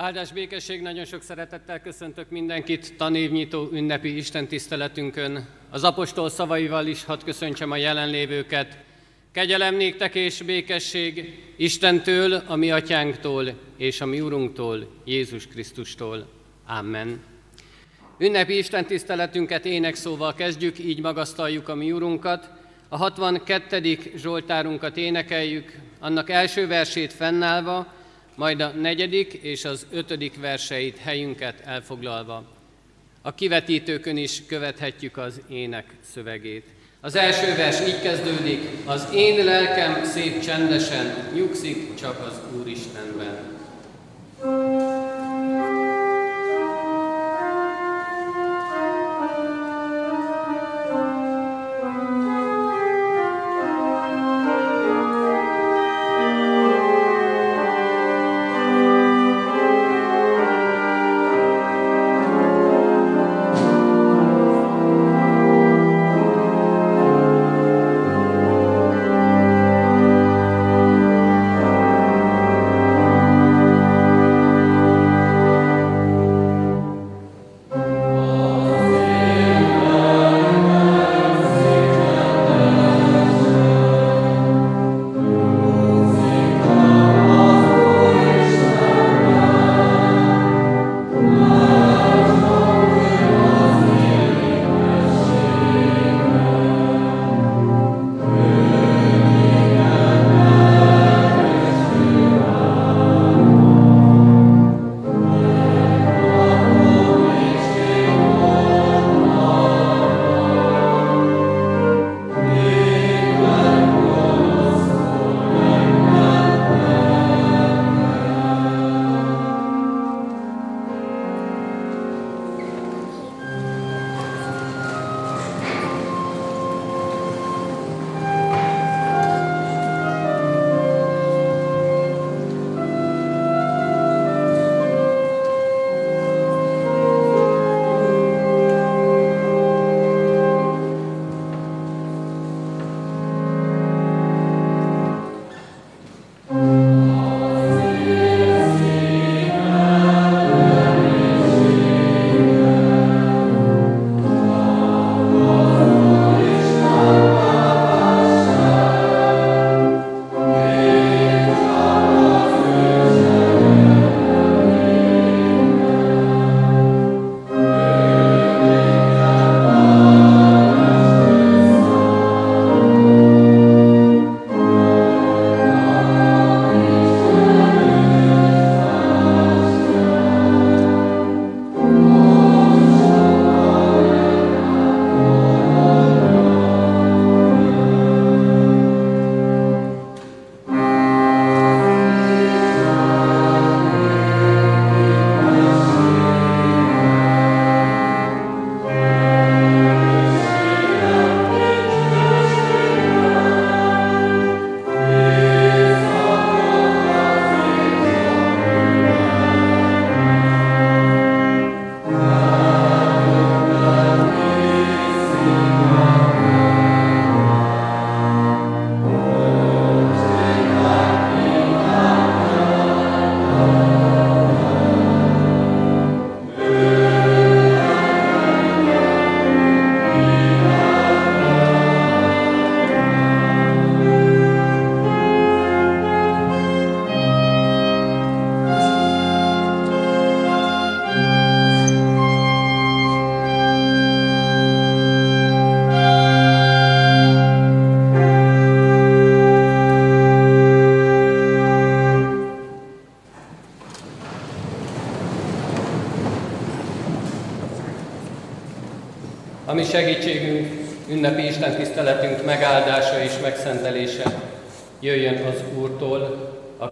Áldás békesség, nagyon sok szeretettel köszöntök mindenkit tanévnyitó ünnepi Isten tiszteletünkön. Az apostol szavaival is hadd köszöntsem a jelenlévőket. Kegyelem néktek és békesség Istentől, a mi atyánktól és a mi Urunktól, Jézus Krisztustól. Amen. Ünnepi Isten tiszteletünket énekszóval kezdjük, így magasztaljuk a mi Urunkat. A 62. Zsoltárunkat énekeljük, annak első versét fennállva, majd a negyedik és az ötödik verseit helyünket elfoglalva. A kivetítőkön is követhetjük az ének szövegét. Az első vers így kezdődik, az én lelkem szép csendesen nyugszik csak az Úristenben. thank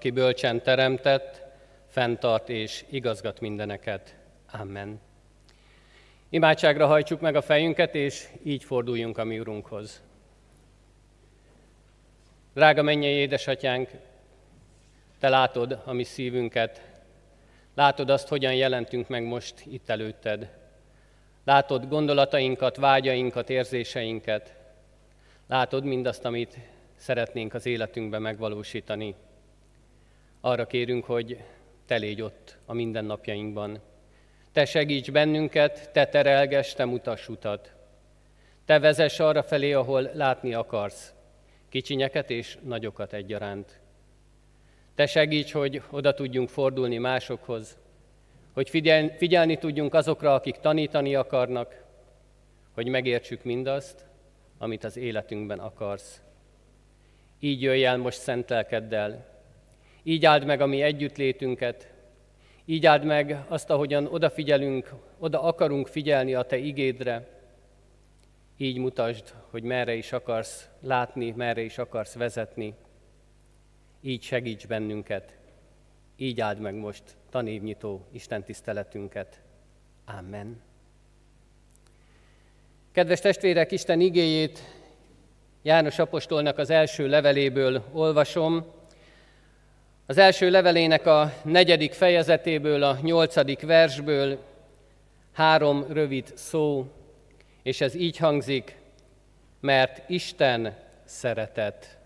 aki bölcsen teremtett, fenntart és igazgat mindeneket. Amen. Imádságra hajtsuk meg a fejünket, és így forduljunk a mi Urunkhoz. Drága mennyei édesatyánk, Te látod a mi szívünket, látod azt, hogyan jelentünk meg most itt előtted. Látod gondolatainkat, vágyainkat, érzéseinket. Látod mindazt, amit szeretnénk az életünkben megvalósítani. Arra kérünk, hogy te légy ott a mindennapjainkban. Te segíts bennünket, te terelges, te mutass utat. Te vezess arra felé, ahol látni akarsz, kicsinyeket és nagyokat egyaránt. Te segíts, hogy oda tudjunk fordulni másokhoz, hogy figyel, figyelni tudjunk azokra, akik tanítani akarnak, hogy megértsük mindazt, amit az életünkben akarsz. Így jöjj el most szent lelkeddel, így áld meg a mi együttlétünket, így áld meg azt, ahogyan odafigyelünk, oda akarunk figyelni a Te igédre, így mutasd, hogy merre is akarsz látni, merre is akarsz vezetni, így segíts bennünket, így áld meg most tanévnyitó Isten tiszteletünket. Amen. Kedves testvérek, Isten igéjét János apostolnak az első leveléből olvasom. Az első levelének a negyedik fejezetéből, a nyolcadik versből három rövid szó, és ez így hangzik, mert Isten szeretet.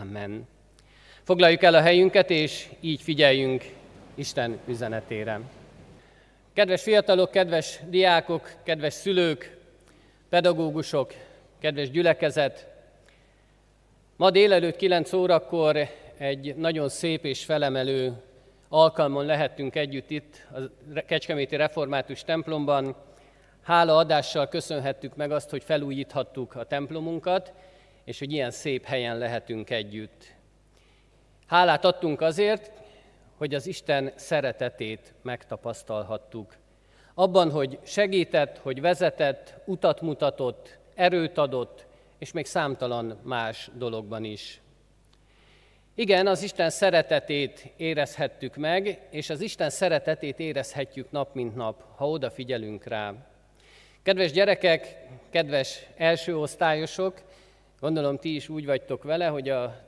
Amen. Foglaljuk el a helyünket, és így figyeljünk Isten üzenetére. Kedves fiatalok, kedves diákok, kedves szülők, pedagógusok, kedves gyülekezet, ma délelőtt 9 órakor egy nagyon szép és felemelő alkalmon lehettünk együtt itt a Kecskeméti Református templomban. Hálaadással köszönhettük meg azt, hogy felújíthattuk a templomunkat, és hogy ilyen szép helyen lehetünk együtt. Hálát adtunk azért, hogy az Isten szeretetét megtapasztalhattuk. Abban, hogy segített, hogy vezetett, utat mutatott, erőt adott, és még számtalan más dologban is. Igen, az Isten szeretetét érezhettük meg, és az Isten szeretetét érezhetjük nap mint nap, ha odafigyelünk rá. Kedves gyerekek, kedves első osztályosok, Gondolom ti is úgy vagytok vele, hogy a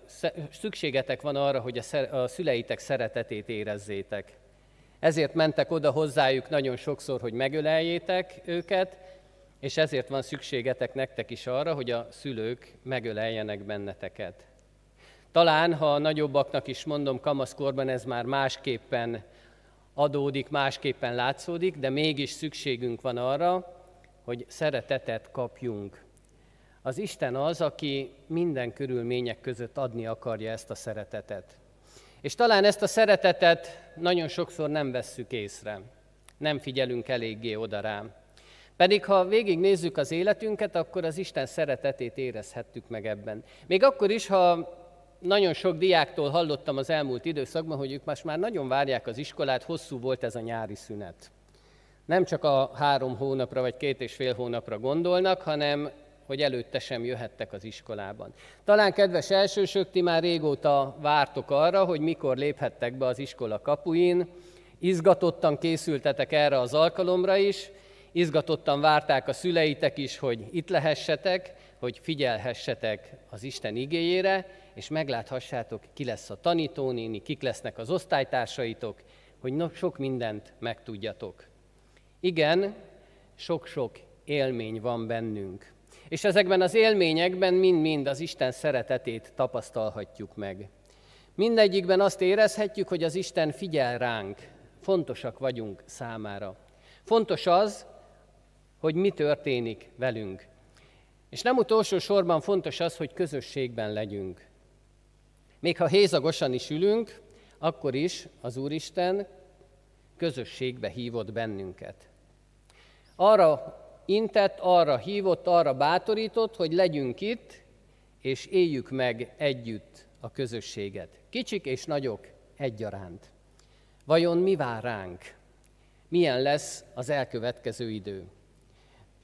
szükségetek van arra, hogy a szüleitek szeretetét érezzétek. Ezért mentek oda hozzájuk nagyon sokszor, hogy megöleljétek őket, és ezért van szükségetek nektek is arra, hogy a szülők megöleljenek benneteket. Talán, ha a nagyobbaknak is mondom, kamaszkorban ez már másképpen adódik, másképpen látszódik, de mégis szükségünk van arra, hogy szeretetet kapjunk az Isten az, aki minden körülmények között adni akarja ezt a szeretetet. És talán ezt a szeretetet nagyon sokszor nem vesszük észre, nem figyelünk eléggé oda rám. Pedig ha végignézzük az életünket, akkor az Isten szeretetét érezhettük meg ebben. Még akkor is, ha nagyon sok diáktól hallottam az elmúlt időszakban, hogy ők most már nagyon várják az iskolát, hosszú volt ez a nyári szünet. Nem csak a három hónapra vagy két és fél hónapra gondolnak, hanem hogy előtte sem jöhettek az iskolában. Talán, kedves elsősök, ti már régóta vártok arra, hogy mikor léphettek be az iskola kapuin, izgatottan készültetek erre az alkalomra is, izgatottan várták a szüleitek is, hogy itt lehessetek, hogy figyelhessetek az Isten igéjére, és megláthassátok, ki lesz a tanítónéni, kik lesznek az osztálytársaitok, hogy sok mindent megtudjatok. Igen, sok-sok élmény van bennünk. És ezekben az élményekben mind-mind az Isten szeretetét tapasztalhatjuk meg. Mindegyikben azt érezhetjük, hogy az Isten figyel ránk, fontosak vagyunk számára. Fontos az, hogy mi történik velünk. És nem utolsó sorban fontos az, hogy közösségben legyünk. Még ha hézagosan is ülünk, akkor is az Úristen közösségbe hívott bennünket. Arra intett, arra hívott, arra bátorított, hogy legyünk itt, és éljük meg együtt a közösséget. Kicsik és nagyok egyaránt. Vajon mi vár ránk? Milyen lesz az elkövetkező idő?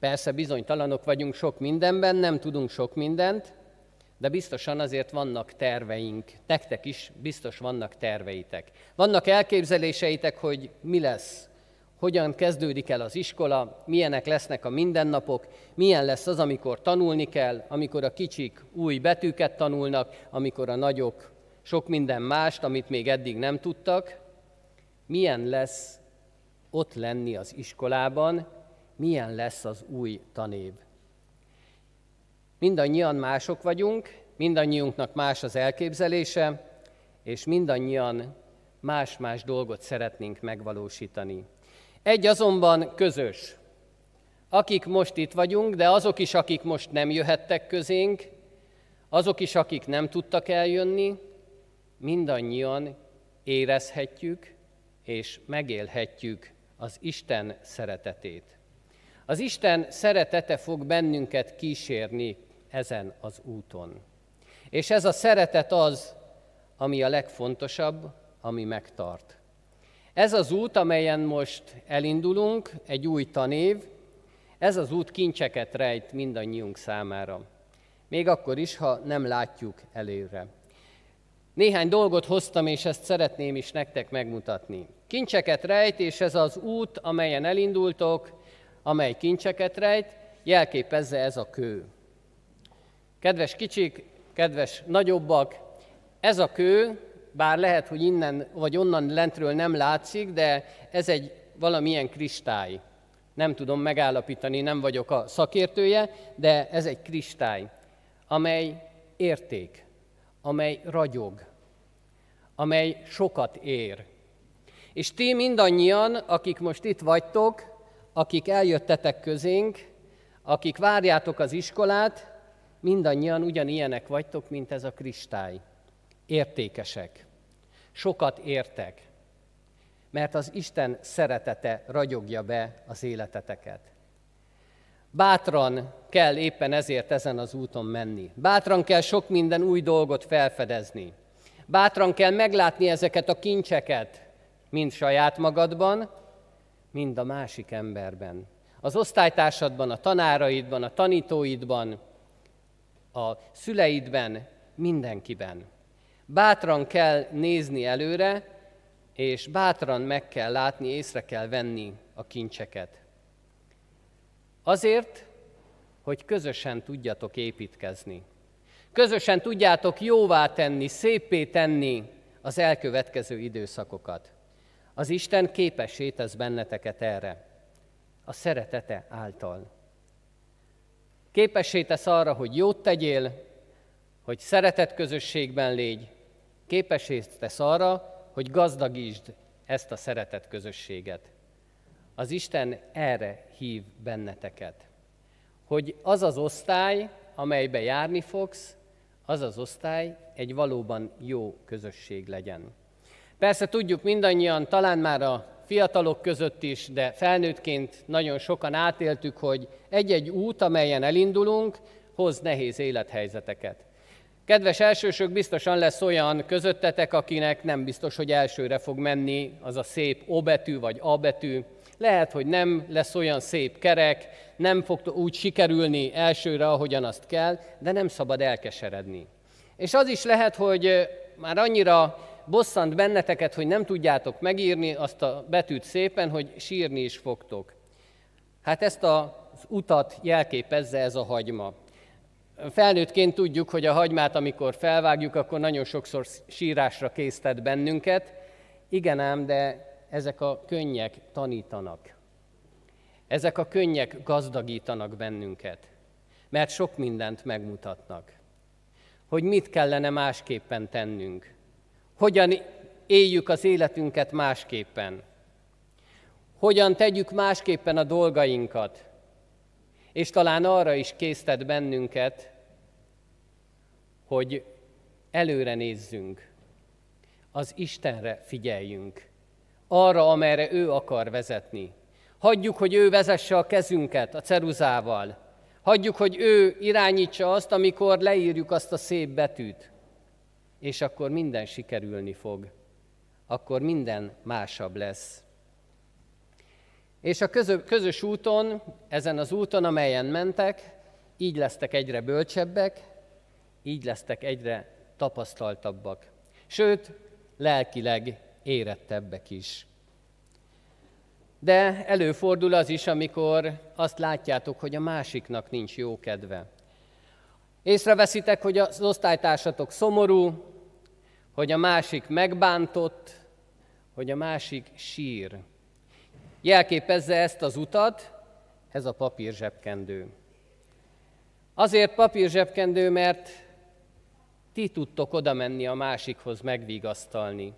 Persze bizonytalanok vagyunk sok mindenben, nem tudunk sok mindent, de biztosan azért vannak terveink. Nektek is biztos vannak terveitek. Vannak elképzeléseitek, hogy mi lesz? Hogyan kezdődik el az iskola, milyenek lesznek a mindennapok, milyen lesz az, amikor tanulni kell, amikor a kicsik új betűket tanulnak, amikor a nagyok sok minden mást, amit még eddig nem tudtak, milyen lesz ott lenni az iskolában, milyen lesz az új tanév. Mindannyian mások vagyunk, mindannyiunknak más az elképzelése, és mindannyian más-más dolgot szeretnénk megvalósítani. Egy azonban közös. Akik most itt vagyunk, de azok is, akik most nem jöhettek közénk, azok is, akik nem tudtak eljönni, mindannyian érezhetjük és megélhetjük az Isten szeretetét. Az Isten szeretete fog bennünket kísérni ezen az úton. És ez a szeretet az, ami a legfontosabb, ami megtart. Ez az út, amelyen most elindulunk, egy új tanév, ez az út kincseket rejt mindannyiunk számára. Még akkor is, ha nem látjuk előre. Néhány dolgot hoztam, és ezt szeretném is nektek megmutatni. Kincseket rejt, és ez az út, amelyen elindultok, amely kincseket rejt, jelképezze ez a kő. Kedves kicsik, kedves nagyobbak, ez a kő, bár lehet, hogy innen vagy onnan lentről nem látszik, de ez egy valamilyen kristály. Nem tudom megállapítani, nem vagyok a szakértője, de ez egy kristály, amely érték, amely ragyog, amely sokat ér. És ti mindannyian, akik most itt vagytok, akik eljöttetek közénk, akik várjátok az iskolát, mindannyian ugyanilyenek vagytok, mint ez a kristály. Értékesek. Sokat értek. Mert az Isten szeretete ragyogja be az életeteket. Bátran kell éppen ezért ezen az úton menni. Bátran kell sok minden új dolgot felfedezni. Bátran kell meglátni ezeket a kincseket, mind saját magadban, mind a másik emberben. Az osztálytársadban, a tanáraidban, a tanítóidban, a szüleidben, mindenkiben. Bátran kell nézni előre, és bátran meg kell látni, észre kell venni a kincseket. Azért, hogy közösen tudjatok építkezni. Közösen tudjátok jóvá tenni, szépé tenni az elkövetkező időszakokat. Az Isten képessé tesz benneteket erre, a szeretete által. Képessé tesz arra, hogy jót tegyél, hogy szeretet közösségben légy, képessé tesz arra, hogy gazdagítsd ezt a szeretet közösséget. Az Isten erre hív benneteket, hogy az az osztály, amelybe járni fogsz, az az osztály egy valóban jó közösség legyen. Persze tudjuk mindannyian, talán már a fiatalok között is, de felnőttként nagyon sokan átéltük, hogy egy-egy út, amelyen elindulunk, hoz nehéz élethelyzeteket. Kedves elsősök, biztosan lesz olyan közöttetek, akinek nem biztos, hogy elsőre fog menni az a szép O betű vagy A betű. Lehet, hogy nem lesz olyan szép kerek, nem fog úgy sikerülni elsőre, ahogyan azt kell, de nem szabad elkeseredni. És az is lehet, hogy már annyira bosszant benneteket, hogy nem tudjátok megírni azt a betűt szépen, hogy sírni is fogtok. Hát ezt az utat jelképezze ez a hagyma. Felnőttként tudjuk, hogy a hagymát, amikor felvágjuk, akkor nagyon sokszor sírásra késztet bennünket. Igen ám, de ezek a könnyek tanítanak. Ezek a könnyek gazdagítanak bennünket, mert sok mindent megmutatnak. Hogy mit kellene másképpen tennünk, hogyan éljük az életünket másképpen, hogyan tegyük másképpen a dolgainkat, és talán arra is késztet bennünket, hogy előre nézzünk, az Istenre figyeljünk, arra, amerre ő akar vezetni. Hagyjuk, hogy ő vezesse a kezünket a ceruzával. Hagyjuk, hogy ő irányítsa azt, amikor leírjuk azt a szép betűt és akkor minden sikerülni fog. Akkor minden másabb lesz. És a közös úton, ezen az úton, amelyen mentek, így lesztek egyre bölcsebbek, így lesztek egyre tapasztaltabbak. Sőt, lelkileg érettebbek is. De előfordul az is, amikor azt látjátok, hogy a másiknak nincs jó kedve. Észreveszitek, hogy az osztálytársatok szomorú, hogy a másik megbántott, hogy a másik sír. Jelképezze ezt az utat, ez a papír zsebkendő. Azért papír zsebkendő, mert ti tudtok oda menni a másikhoz megvigasztalni.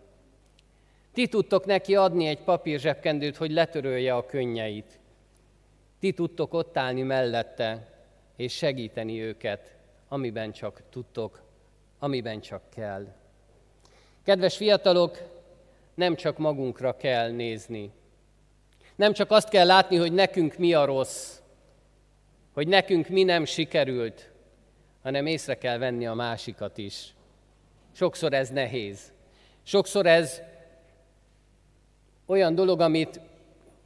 Ti tudtok neki adni egy papír zsebkendőt, hogy letörölje a könnyeit. Ti tudtok ott állni mellette, és segíteni őket, amiben csak tudtok, amiben csak kell. Kedves fiatalok, nem csak magunkra kell nézni. Nem csak azt kell látni, hogy nekünk mi a rossz, hogy nekünk mi nem sikerült, hanem észre kell venni a másikat is. Sokszor ez nehéz. Sokszor ez olyan dolog, amit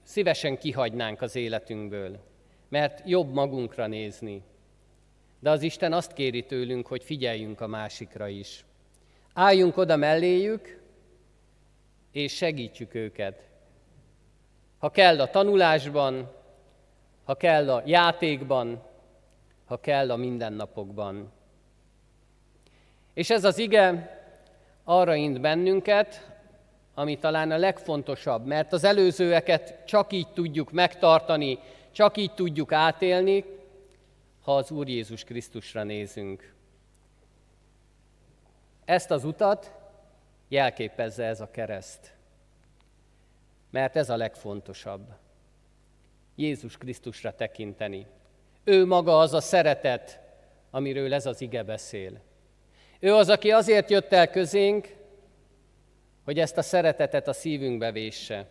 szívesen kihagynánk az életünkből, mert jobb magunkra nézni. De az Isten azt kéri tőlünk, hogy figyeljünk a másikra is. Álljunk oda melléjük, és segítsük őket. Ha kell a tanulásban, ha kell a játékban, ha kell a mindennapokban. És ez az ige arra int bennünket, ami talán a legfontosabb, mert az előzőeket csak így tudjuk megtartani, csak így tudjuk átélni, ha az Úr Jézus Krisztusra nézünk. Ezt az utat jelképezze ez a kereszt, mert ez a legfontosabb. Jézus Krisztusra tekinteni. Ő maga az a szeretet, amiről ez az ige beszél. Ő az, aki azért jött el közénk, hogy ezt a szeretetet a szívünkbe vésse.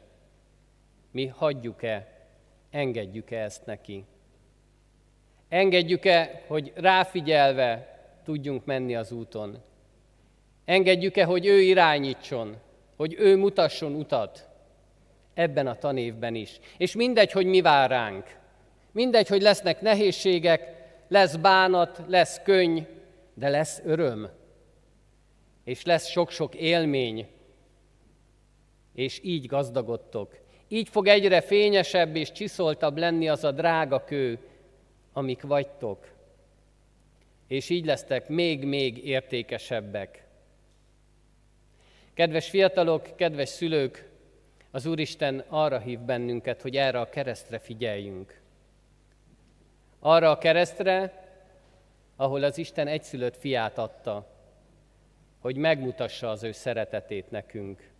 Mi hagyjuk-e, engedjük-e ezt neki? Engedjük-e, hogy ráfigyelve tudjunk menni az úton? Engedjük-e, hogy ő irányítson, hogy ő mutasson utat ebben a tanévben is? És mindegy, hogy mi vár ránk. Mindegy, hogy lesznek nehézségek, lesz bánat, lesz könny, de lesz öröm. És lesz sok-sok élmény, és így gazdagodtok. Így fog egyre fényesebb és csiszoltabb lenni az a drága kő, amik vagytok. És így lesztek még-még értékesebbek. Kedves fiatalok, kedves szülők, az Úristen arra hív bennünket, hogy erre a keresztre figyeljünk. Arra a keresztre, ahol az Isten egyszülött fiát adta, hogy megmutassa az ő szeretetét nekünk.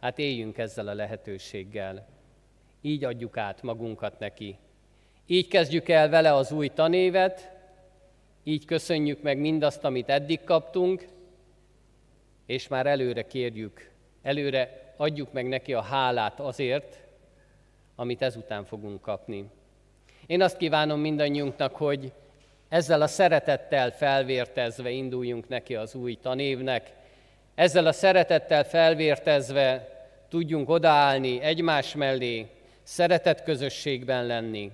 Hát éljünk ezzel a lehetőséggel. Így adjuk át magunkat neki. Így kezdjük el vele az új tanévet, így köszönjük meg mindazt, amit eddig kaptunk, és már előre kérjük, előre adjuk meg neki a hálát azért, amit ezután fogunk kapni. Én azt kívánom mindannyiunknak, hogy ezzel a szeretettel felvértezve induljunk neki az új tanévnek, ezzel a szeretettel felvértezve tudjunk odaállni egymás mellé, szeretet közösségben lenni,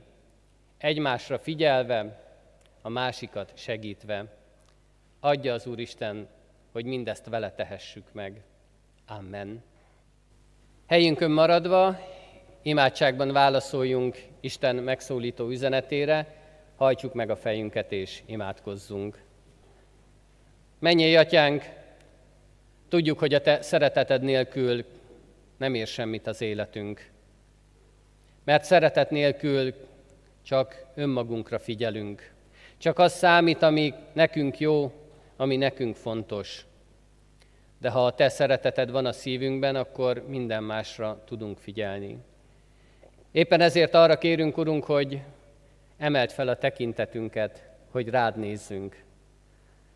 egymásra figyelve, a másikat segítve. Adja az Úristen, hogy mindezt vele tehessük meg. Amen. Helyünkön maradva, imádságban válaszoljunk Isten megszólító üzenetére, hajtsuk meg a fejünket és imádkozzunk. Menjél, atyánk, tudjuk, hogy a te szereteted nélkül nem ér semmit az életünk. Mert szeretet nélkül csak önmagunkra figyelünk. Csak az számít, ami nekünk jó, ami nekünk fontos. De ha a te szereteted van a szívünkben, akkor minden másra tudunk figyelni. Éppen ezért arra kérünk, Urunk, hogy emelt fel a tekintetünket, hogy rád nézzünk.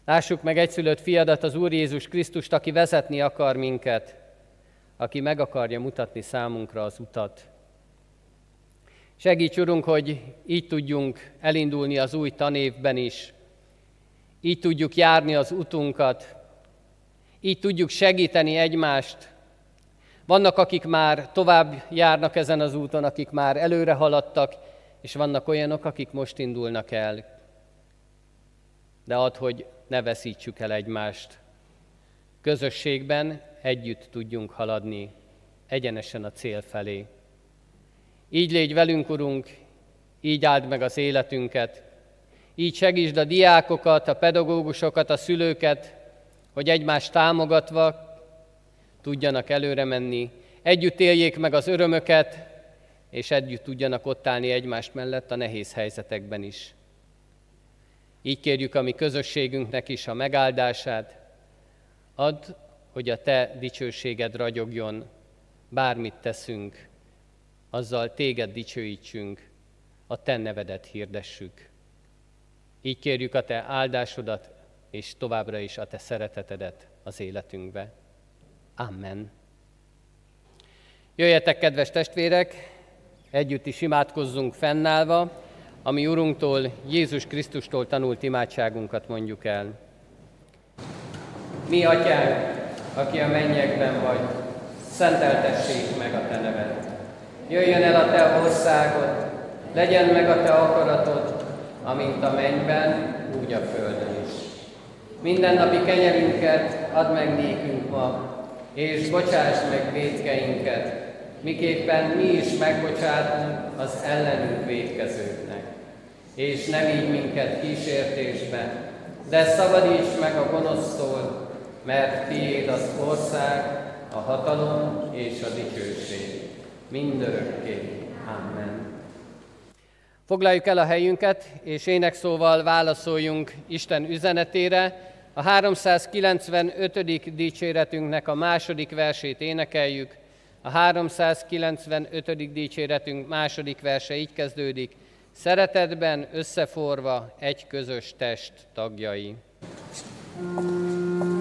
Lássuk meg egyszülött fiadat, az Úr Jézus Krisztust, aki vezetni akar minket, aki meg akarja mutatni számunkra az utat. Segíts, Urunk, hogy így tudjunk elindulni az új tanévben is, így tudjuk járni az utunkat, így tudjuk segíteni egymást. Vannak, akik már tovább járnak ezen az úton, akik már előre haladtak, és vannak olyanok, akik most indulnak el. De ad, hogy ne veszítsük el egymást. Közösségben együtt tudjunk haladni, egyenesen a cél felé. Így légy velünk, Urunk, így áld meg az életünket, így segítsd a diákokat, a pedagógusokat, a szülőket, hogy egymást támogatva tudjanak előre menni, együtt éljék meg az örömöket, és együtt tudjanak ott állni egymást mellett a nehéz helyzetekben is. Így kérjük a mi közösségünknek is a megáldását. Add, hogy a Te dicsőséged ragyogjon bármit teszünk, azzal téged dicsőítsünk, a te nevedet hirdessük. Így kérjük a te áldásodat, és továbbra is a te szeretetedet az életünkbe. Amen. Jöjjetek, kedves testvérek, együtt is imádkozzunk fennállva, ami Urunktól, Jézus Krisztustól tanult imádságunkat mondjuk el. Mi, Atyánk, aki a mennyekben vagy, szenteltessék meg a Te neved. Jöjjön el a Te országod, legyen meg a Te akaratod, amint a mennyben, úgy a földön is. Minden napi kenyerünket add meg nékünk ma, és bocsáss meg védkeinket, miképpen mi is megbocsátunk az ellenünk védkezőknek. És nem így minket kísértésbe, de szabadíts meg a gonosztól, mert tiéd az ország, a hatalom és a dicsőség. Mindörökké. Amen. Foglaljuk el a helyünket, és énekszóval válaszoljunk Isten üzenetére. A 395. dicséretünknek a második versét énekeljük. A 395. dicséretünk második verse így kezdődik. Szeretetben összeforva egy közös test tagjai. thank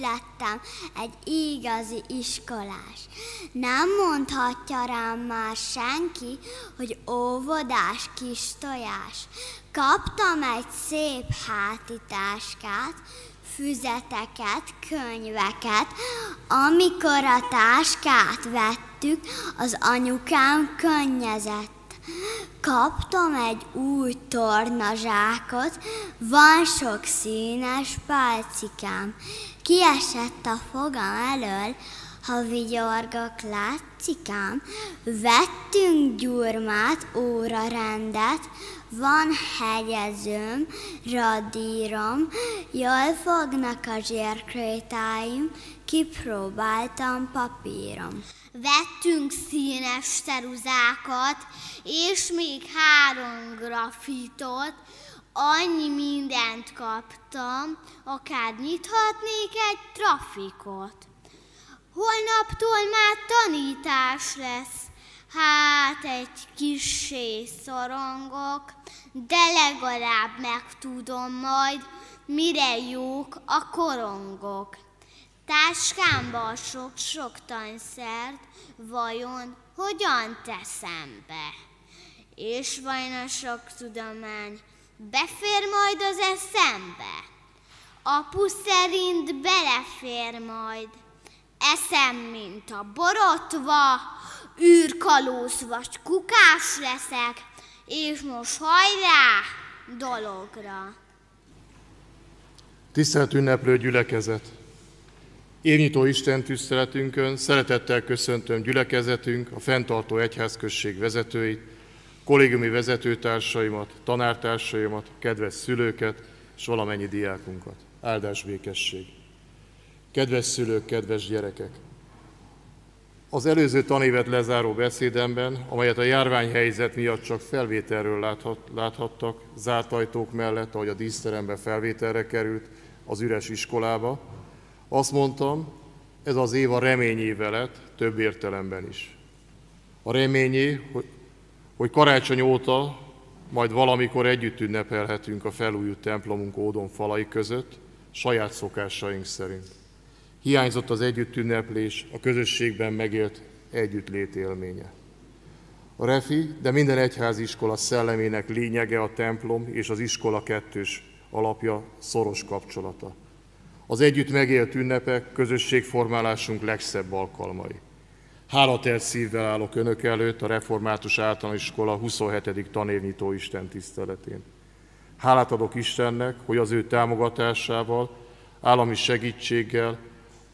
lettem, egy igazi iskolás. Nem mondhatja rám már senki, hogy óvodás kis tojás. Kaptam egy szép hátitáskát, füzeteket, könyveket. Amikor a táskát vettük, az anyukám könnyezett. Kaptam egy új tornazsákot, van sok színes pálcikám. Kiesett a fogam elől, ha vigyorgok látszikám. Vettünk gyurmát, órarendet, van hegyezőm, radírom, jól fognak a zsérkrétáim, kipróbáltam papírom. Vettünk színes ceruzákat, és még három grafitot, annyi mindent kaptam, akár nyithatnék egy trafikot. Holnaptól már tanítás lesz, hát egy kissé szorongok, de legalább megtudom majd, mire jók a korongok. Táskámba sok-sok tanszert, vajon hogyan teszem be? És vajon a sok tudomány befér majd az eszembe? Apu szerint belefér majd, eszem, mint a borotva, űrkalóz vagy kukás leszek, és most hajrá dologra. Tisztelt ünneplő gyülekezet! Évnyitó Isten tiszteletünkön szeretettel köszöntöm gyülekezetünk, a fenntartó egyházközség vezetőit, kollégiumi vezetőtársaimat, tanártársaimat, kedves szülőket és valamennyi diákunkat. Áldás békesség! Kedves szülők, kedves gyerekek! Az előző tanévet lezáró beszédemben, amelyet a járványhelyzet miatt csak felvételről láthat, láthattak, zárt ajtók mellett, ahogy a díszterembe felvételre került, az üres iskolába, azt mondtam, ez az év a reményéve lett, több értelemben is. A reményé, hogy, karácsony óta majd valamikor együtt ünnepelhetünk a felújult templomunk ódon falai között, saját szokásaink szerint. Hiányzott az együtt ünneplés, a közösségben megélt együttlét élménye. A refi, de minden egyháziskola szellemének lényege a templom és az iskola kettős alapja szoros kapcsolata. Az együtt megélt ünnepek közösségformálásunk legszebb alkalmai. Hálatelt szívvel állok Önök előtt a Református Általános Iskola 27. tanévnyitó Isten tiszteletén. Hálát adok Istennek, hogy az ő támogatásával, állami segítséggel,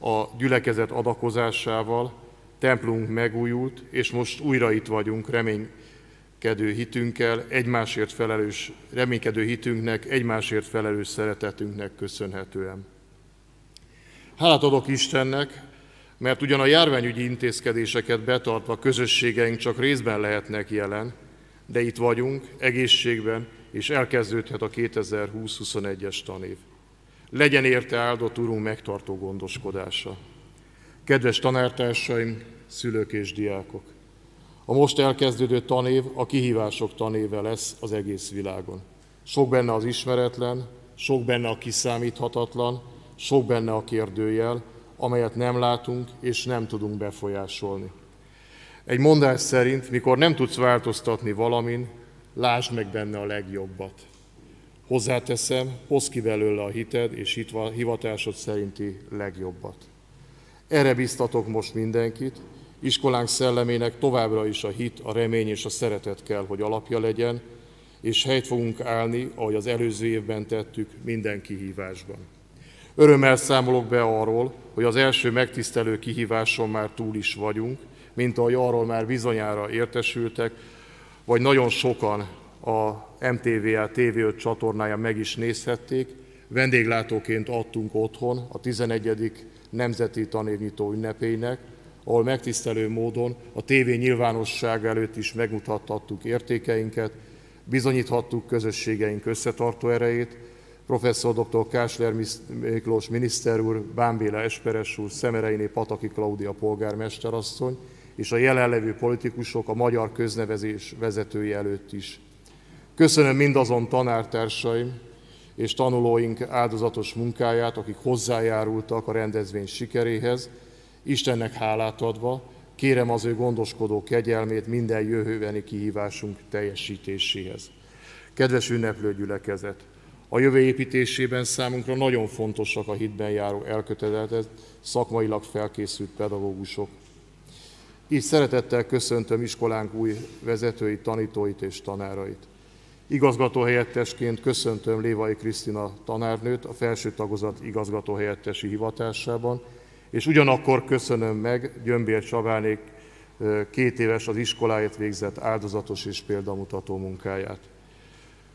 a gyülekezet adakozásával templunk megújult, és most újra itt vagyunk reménykedő hitünkkel, egymásért felelős, reménykedő hitünknek, egymásért felelős szeretetünknek köszönhetően. Hálát adok Istennek, mert ugyan a járványügyi intézkedéseket betartva közösségeink csak részben lehetnek jelen, de itt vagyunk, egészségben, és elkezdődhet a 2020-21-es tanév. Legyen érte áldott Urunk megtartó gondoskodása. Kedves tanártársaim, szülők és diákok! A most elkezdődő tanév a kihívások tanéve lesz az egész világon. Sok benne az ismeretlen, sok benne a kiszámíthatatlan, sok benne a kérdőjel, amelyet nem látunk és nem tudunk befolyásolni. Egy mondás szerint, mikor nem tudsz változtatni valamin, lásd meg benne a legjobbat. Hozzáteszem, hozz ki belőle a hited és hivatásod szerinti legjobbat. Erre biztatok most mindenkit, iskolánk szellemének továbbra is a hit, a remény és a szeretet kell, hogy alapja legyen, és helyt fogunk állni, ahogy az előző évben tettük, minden kihívásban. Örömmel számolok be arról, hogy az első megtisztelő kihíváson már túl is vagyunk, mint ahogy arról már bizonyára értesültek, vagy nagyon sokan a MTVA TV5 csatornáján meg is nézhették. Vendéglátóként adtunk otthon a 11. Nemzeti Tanévnyitó ünnepének, ahol megtisztelő módon a tévé nyilvánosság előtt is megmutathattuk értékeinket, bizonyíthattuk közösségeink összetartó erejét, professzor dr. Kásler Miklós miniszter úr, Bámbéla Esperes úr, Szemereiné Pataki Klaudia polgármesterasszony, és a jelenlevő politikusok a magyar köznevezés vezetői előtt is. Köszönöm mindazon tanártársaim és tanulóink áldozatos munkáját, akik hozzájárultak a rendezvény sikeréhez, Istennek hálát adva, kérem az ő gondoskodó kegyelmét minden jövőbeni kihívásunk teljesítéséhez. Kedves ünneplő gyülekezet! A jövő építésében számunkra nagyon fontosak a hitben járó elkötelezett, szakmailag felkészült pedagógusok. Így szeretettel köszöntöm iskolánk új vezetőit, tanítóit és tanárait. Igazgatóhelyettesként köszöntöm Lévai Krisztina tanárnőt a felső tagozat igazgatóhelyettesi hivatásában, és ugyanakkor köszönöm meg Gyömbér Csabánék két éves az iskoláért végzett áldozatos és példamutató munkáját.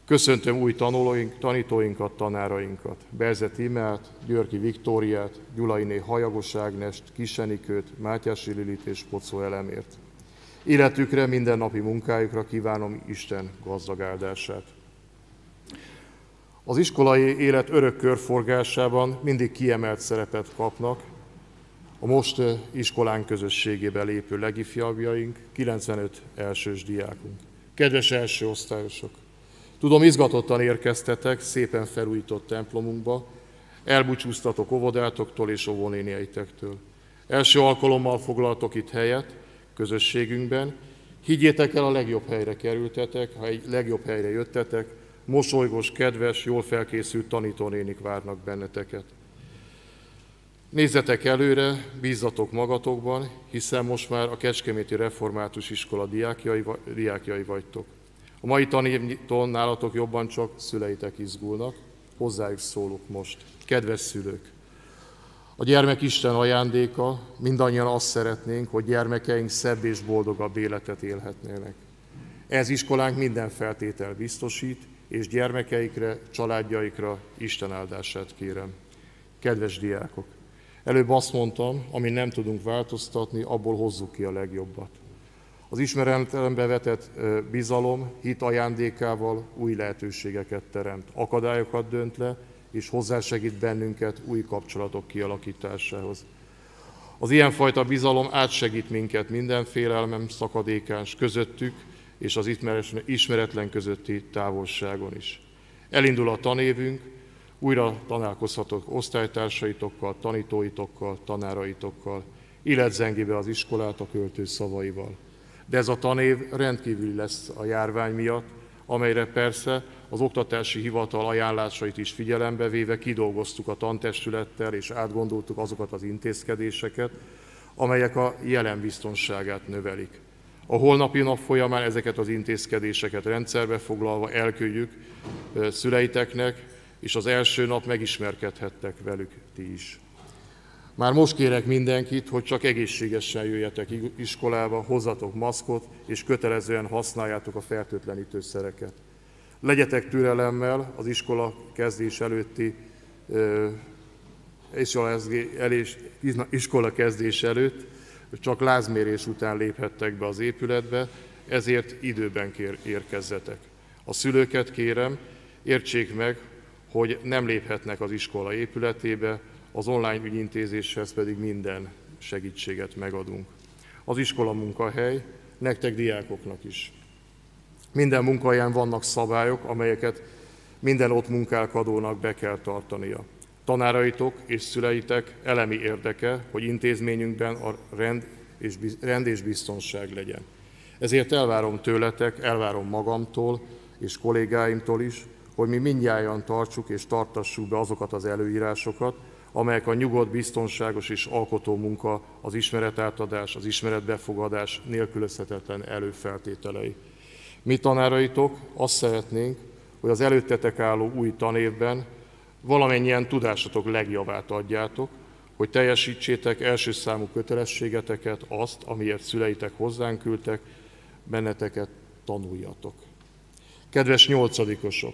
Köszöntöm új tanulóink, tanítóinkat, tanárainkat, Berzet Imelt, Györki Viktóriát, Gyulainé Hajagos Ágnest, Kisenikőt, Mátyási Lilit és Pocó Elemért. Életükre, mindennapi munkájukra kívánom Isten gazdag áldását. Az iskolai élet örök körforgásában mindig kiemelt szerepet kapnak a most iskolán közösségébe lépő legifjabbjaink, 95 elsős diákunk. Kedves első osztályosok! Tudom, izgatottan érkeztetek szépen felújított templomunkba, elbúcsúztatok óvodátoktól és óvónéniaitektől. Első alkalommal foglaltok itt helyet közösségünkben. Higgyétek el, a legjobb helyre kerültetek, ha egy legjobb helyre jöttetek, mosolygós, kedves, jól felkészült tanítónénik várnak benneteket. Nézzetek előre, bízzatok magatokban, hiszen most már a Kecskeméti Református Iskola diákjai, diákjai vagytok. A mai tanévnyitón nálatok jobban csak szüleitek izgulnak, hozzájuk szólok most. Kedves szülők! A gyermek Isten ajándéka, mindannyian azt szeretnénk, hogy gyermekeink szebb és boldogabb életet élhetnének. Ez iskolánk minden feltétel biztosít, és gyermekeikre, családjaikra Isten áldását kérem. Kedves diákok! Előbb azt mondtam, ami nem tudunk változtatni, abból hozzuk ki a legjobbat. Az ismeretlenbe vetett bizalom hit ajándékával új lehetőségeket teremt, akadályokat dönt le, és hozzásegít bennünket új kapcsolatok kialakításához. Az ilyenfajta bizalom átsegít minket minden félelmem szakadékás közöttük és az ismeretlen közötti távolságon is. Elindul a tanévünk, újra tanálkozhatok osztálytársaitokkal, tanítóitokkal, tanáraitokkal, illetzengibe az iskolát a költő szavaival. De ez a tanév rendkívüli lesz a járvány miatt, amelyre persze az oktatási hivatal ajánlásait is figyelembe véve kidolgoztuk a tantestülettel és átgondoltuk azokat az intézkedéseket, amelyek a jelen biztonságát növelik. A holnapi nap folyamán ezeket az intézkedéseket rendszerbe foglalva elküldjük szüleiteknek, és az első nap megismerkedhettek velük ti is. Már most kérek mindenkit, hogy csak egészségesen jöjjetek iskolába, hozzatok maszkot, és kötelezően használjátok a fertőtlenítőszereket. Legyetek türelemmel az iskola kezdés előtti iskola kezdés előtt, csak lázmérés után léphettek be az épületbe, ezért időben kér, érkezzetek. A szülőket kérem, értsék meg, hogy nem léphetnek az iskola épületébe, az online ügyintézéshez pedig minden segítséget megadunk. Az iskola munkahely, nektek diákoknak is. Minden munkahelyen vannak szabályok, amelyeket minden ott munkálkodónak be kell tartania. Tanáraitok és szüleitek elemi érdeke, hogy intézményünkben a rend és, rend és biztonság legyen. Ezért elvárom tőletek, elvárom magamtól és kollégáimtól is, hogy mi mindjárt tartsuk és tartassuk be azokat az előírásokat, amelyek a nyugodt, biztonságos és alkotó munka, az ismeretátadás, az ismeretbefogadás nélkülözhetetlen előfeltételei. Mi tanáraitok azt szeretnénk, hogy az előttetek álló új tanévben valamennyien tudásatok legjavát adjátok, hogy teljesítsétek első számú kötelességeteket, azt, amiért szüleitek hozzánk küldtek, benneteket tanuljatok. Kedves nyolcadikosok!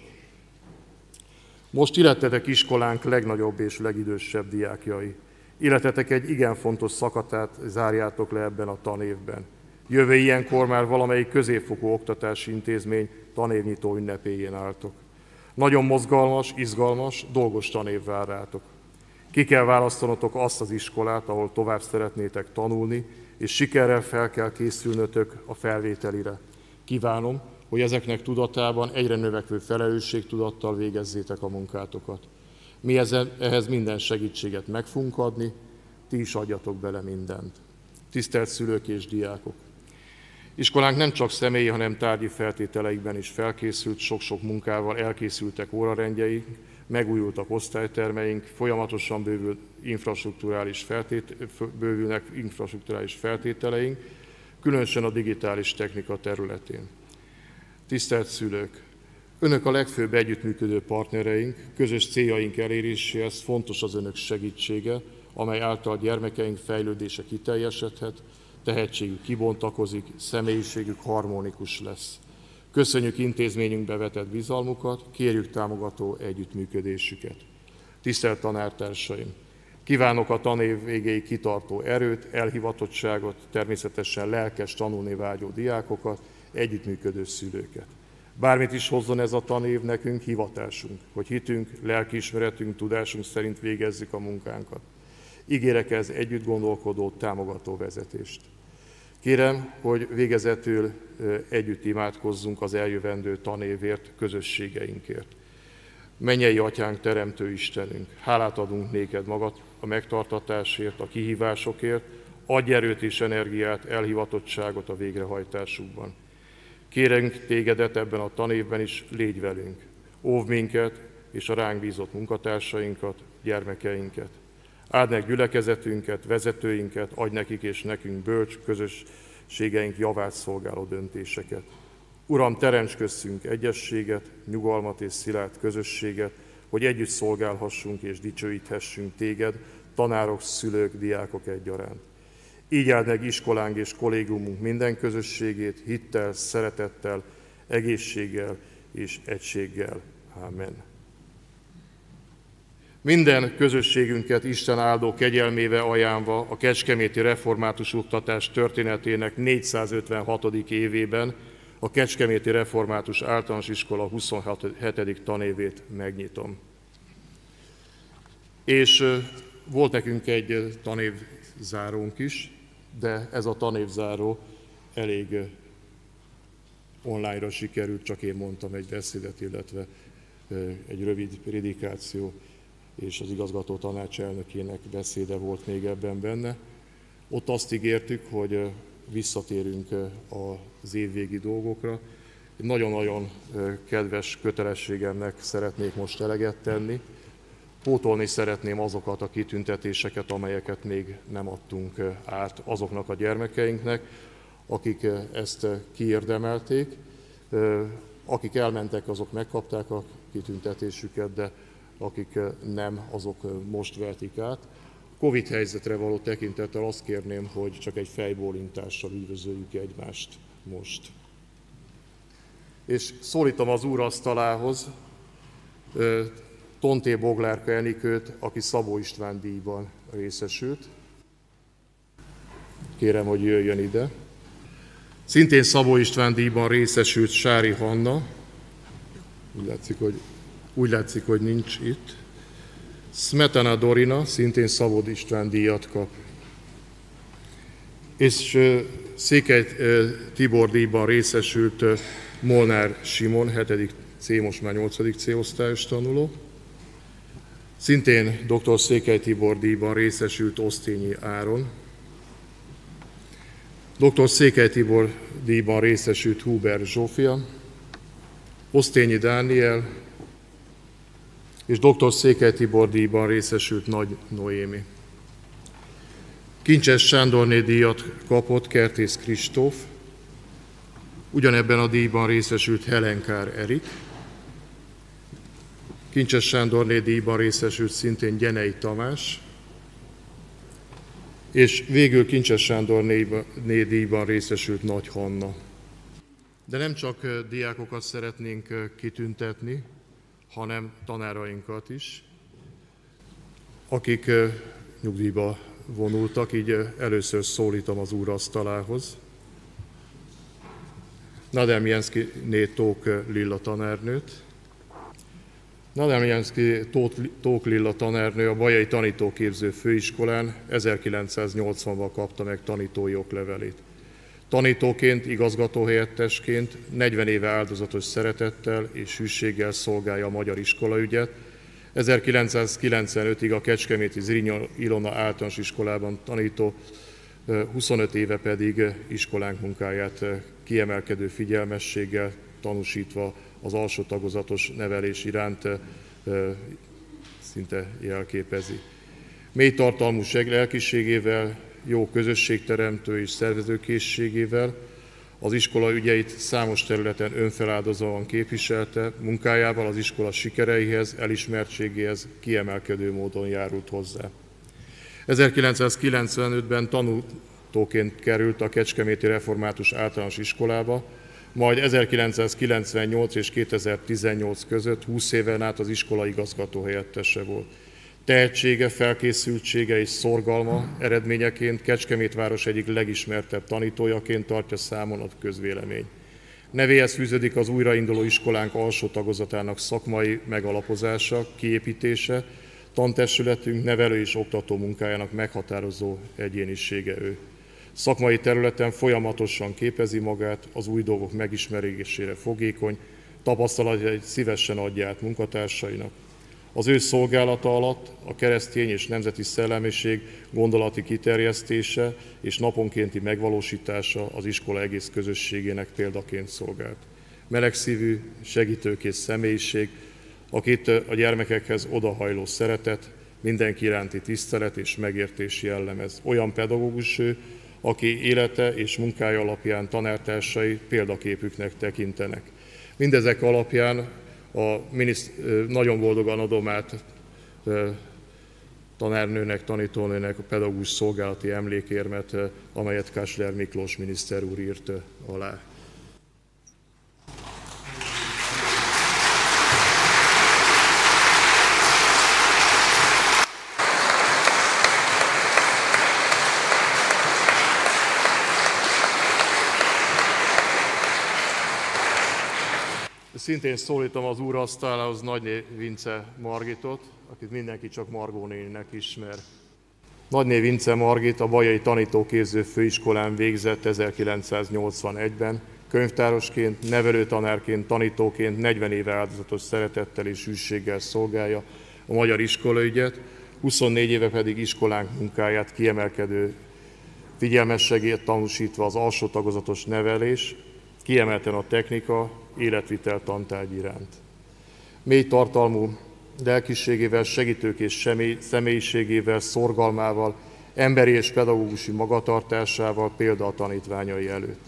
Most illettetek iskolánk legnagyobb és legidősebb diákjai. Illetetek egy igen fontos szakatát zárjátok le ebben a tanévben. Jövő ilyenkor már valamelyik középfokú oktatási intézmény tanévnyitó ünnepéjén álltok. Nagyon mozgalmas, izgalmas, dolgos tanév vár rátok. Ki kell választanotok azt az iskolát, ahol tovább szeretnétek tanulni, és sikerrel fel kell készülnötök a felvételire. Kívánom, hogy ezeknek tudatában egyre növekvő felelősségtudattal végezzétek a munkátokat. Mi ehhez minden segítséget meg fogunk adni, ti is adjatok bele mindent. Tisztelt szülők és diákok! Iskolánk nem csak személyi, hanem tárgyi feltételeikben is felkészült, sok-sok munkával elkészültek órarendjeink, megújultak osztálytermeink, folyamatosan bővül infrastruktúrális feltét, bővülnek infrastruktúrális feltételeink, különösen a digitális technika területén. Tisztelt szülők! Önök a legfőbb együttműködő partnereink, közös céljaink eléréséhez fontos az önök segítsége, amely által gyermekeink fejlődése kiteljesedhet, tehetségük kibontakozik, személyiségük harmonikus lesz. Köszönjük intézményünkbe vetett bizalmukat, kérjük támogató együttműködésüket. Tisztelt tanártársaim! Kívánok a tanév végéig kitartó erőt, elhivatottságot, természetesen lelkes tanulni vágyó diákokat, együttműködő szülőket. Bármit is hozzon ez a tanév nekünk, hivatásunk, hogy hitünk, lelkiismeretünk, tudásunk szerint végezzük a munkánkat. Ígérek ez együtt gondolkodó, támogató vezetést. Kérem, hogy végezetül együtt imádkozzunk az eljövendő tanévért, közösségeinkért. Mennyei Atyánk, Teremtő Istenünk, hálát adunk néked magad a megtartatásért, a kihívásokért, adj erőt és energiát, elhivatottságot a végrehajtásukban. Kérünk tégedet ebben a tanévben is, légy velünk. Óv minket és a ránk bízott munkatársainkat, gyermekeinket. Áld meg gyülekezetünket, vezetőinket, adj nekik és nekünk bölcs közösségeink javát szolgáló döntéseket. Uram, teremts köztünk egyességet, nyugalmat és szilárd közösséget, hogy együtt szolgálhassunk és dicsőíthessünk téged, tanárok, szülők, diákok egyaránt. Így áld meg iskolánk és kollégiumunk minden közösségét, hittel, szeretettel, egészséggel és egységgel. Amen. Minden közösségünket Isten áldó kegyelmével ajánlva a Kecskeméti Református Oktatás történetének 456. évében a Kecskeméti Református Általános Iskola 27. tanévét megnyitom. És volt nekünk egy tanévzárónk is, de ez a tanévzáró elég online-ra sikerült, csak én mondtam egy beszédet, illetve egy rövid prédikáció és az igazgató tanács elnökének beszéde volt még ebben benne. Ott azt ígértük, hogy visszatérünk az évvégi dolgokra. Nagyon-nagyon kedves kötelességemnek szeretnék most eleget tenni. Pótolni szeretném azokat a kitüntetéseket, amelyeket még nem adtunk át azoknak a gyermekeinknek, akik ezt kiérdemelték. Akik elmentek, azok megkapták a kitüntetésüket, de akik nem, azok most vetik át. Covid helyzetre való tekintettel azt kérném, hogy csak egy fejbólintással üdvözöljük egymást most. És szólítom az úr asztalához Tonté Boglárka Enikőt, aki Szabó István díjban részesült. Kérem, hogy jöjjön ide. Szintén Szabó István díjban részesült Sári Hanna. Úgy látszik, hogy úgy látszik, hogy nincs itt. Smetana Dorina szintén Szabod István díjat kap. És Székely Tibor díjban részesült Molnár Simon, 7. C, most már 8. C osztályos tanuló. Szintén dr. Székely Tibor díjban részesült Osztényi Áron. Dr. Székely Tibor díjban részesült Huber Zsófia. Osztényi Dániel, és dr. Székely Tibor díjban részesült Nagy Noémi. Kincses Sándorné díjat kapott Kertész Kristóf, ugyanebben a díjban részesült Helenkár Erik, Kincses Sándorné díjban részesült szintén Gyenei Tamás, és végül Kincses Sándor díjban részesült Nagy Hanna. De nem csak diákokat szeretnénk kitüntetni, hanem tanárainkat is, akik nyugdíjba vonultak, így először szólítom az úr asztalához. Nadem Jenszki Tók Lilla tanárnőt. Nadem Jenszki Tók Lilla tanárnő a Bajai Tanítóképző Főiskolán 1980-ban kapta meg tanítói oklevelét. Tanítóként, igazgatóhelyettesként 40 éve áldozatos szeretettel és hűséggel szolgálja a magyar iskolaügyet. 1995-ig a Kecskeméti Zrinya Ilona általános iskolában tanító, 25 éve pedig iskolánk munkáját kiemelkedő figyelmességgel tanúsítva az alsó tagozatos nevelés iránt szinte jelképezi. Mély tartalmú lelkiségével, jó közösségteremtő és szervezőkészségével az iskola ügyeit számos területen önfeláldozóan képviselte, munkájával az iskola sikereihez, elismertségéhez kiemelkedő módon járult hozzá. 1995-ben tanultóként került a Kecskeméti Református Általános Iskolába, majd 1998 és 2018 között 20 éven át az iskola igazgató helyettese volt. Tehetsége, felkészültsége és szorgalma eredményeként Kecskemét város egyik legismertebb tanítójaként tartja számon a közvélemény. Nevéhez fűződik az újrainduló iskolánk alsó tagozatának szakmai megalapozása, kiépítése, tantestületünk nevelő és oktató munkájának meghatározó egyénisége ő. Szakmai területen folyamatosan képezi magát, az új dolgok megismerésére fogékony, tapasztalatjait szívesen adja át munkatársainak. Az ő szolgálata alatt a keresztény és nemzeti szellemiség gondolati kiterjesztése és naponkénti megvalósítása az iskola egész közösségének példaként szolgált. Melegszívű, segítőkész személyiség, akit a gyermekekhez odahajló szeretet, mindenki iránti tisztelet és megértés jellemez. Olyan pedagógus ő, aki élete és munkája alapján tanártársai példaképüknek tekintenek. Mindezek alapján a miniszt, nagyon boldogan adom át tanárnőnek, tanítónőnek a pedagógus szolgálati emlékérmet, amelyet Kásler Miklós miniszter úr írt alá. Szintén szólítom az úrasztalához Nagyné Vince Margitot, akit mindenki csak Margó néninek ismer. Nagyné Vince Margit a Bajai Tanítóképző Főiskolán végzett 1981-ben, könyvtárosként, nevelőtanárként, tanítóként 40 éve áldozatos szeretettel és hűséggel szolgálja a magyar iskolaügyet, 24 éve pedig iskolánk munkáját kiemelkedő figyelmességét tanúsítva az alsó tagozatos nevelés, kiemelten a technika, életvitel tantárgy iránt. Mély tartalmú lelkiségével, segítőkész személyiségével, szorgalmával, emberi és pedagógusi magatartásával példa a tanítványai előtt.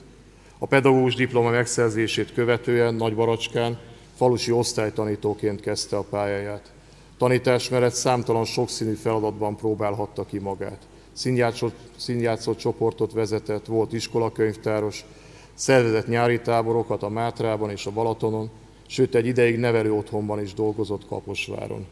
A pedagógus diploma megszerzését követően Nagybaracskán falusi osztálytanítóként kezdte a pályáját. Tanítás mellett számtalan sokszínű feladatban próbálhatta ki magát. Színjátszott, színjátszott csoportot vezetett, volt iskolakönyvtáros, Szervezett nyári táborokat a Mátrában és a Balatonon, sőt egy ideig nevelő otthonban is dolgozott Kaposváron.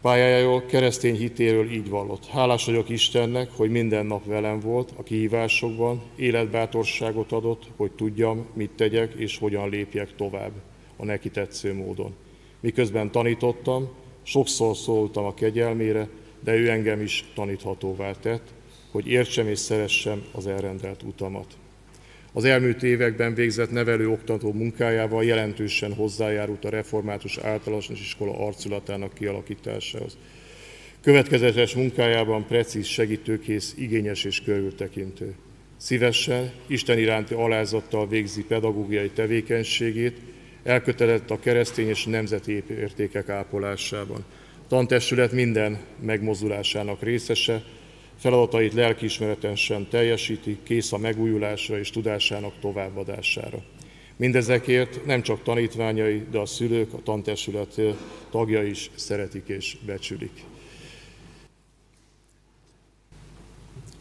Pályájáról, keresztény hitéről így vallott. Hálás vagyok Istennek, hogy minden nap velem volt a kihívásokban, életbátorságot adott, hogy tudjam, mit tegyek és hogyan lépjek tovább a neki tetsző módon. Miközben tanítottam, sokszor szóltam a kegyelmére, de ő engem is taníthatóvá tett, hogy értsem és szeressem az elrendelt utamat. Az elmúlt években végzett nevelő-oktató munkájával jelentősen hozzájárult a református általános iskola arculatának kialakításához. Következetes munkájában precíz, segítőkész, igényes és körültekintő. Szívesen, Isten iránti alázattal végzi pedagógiai tevékenységét, elkötelezett a keresztény és nemzeti értékek ápolásában. Tantestület minden megmozdulásának részese, feladatait lelkiismeretesen teljesíti, kész a megújulásra és tudásának továbbadására. Mindezekért nem csak tanítványai, de a szülők, a tantestület tagja is szeretik és becsülik.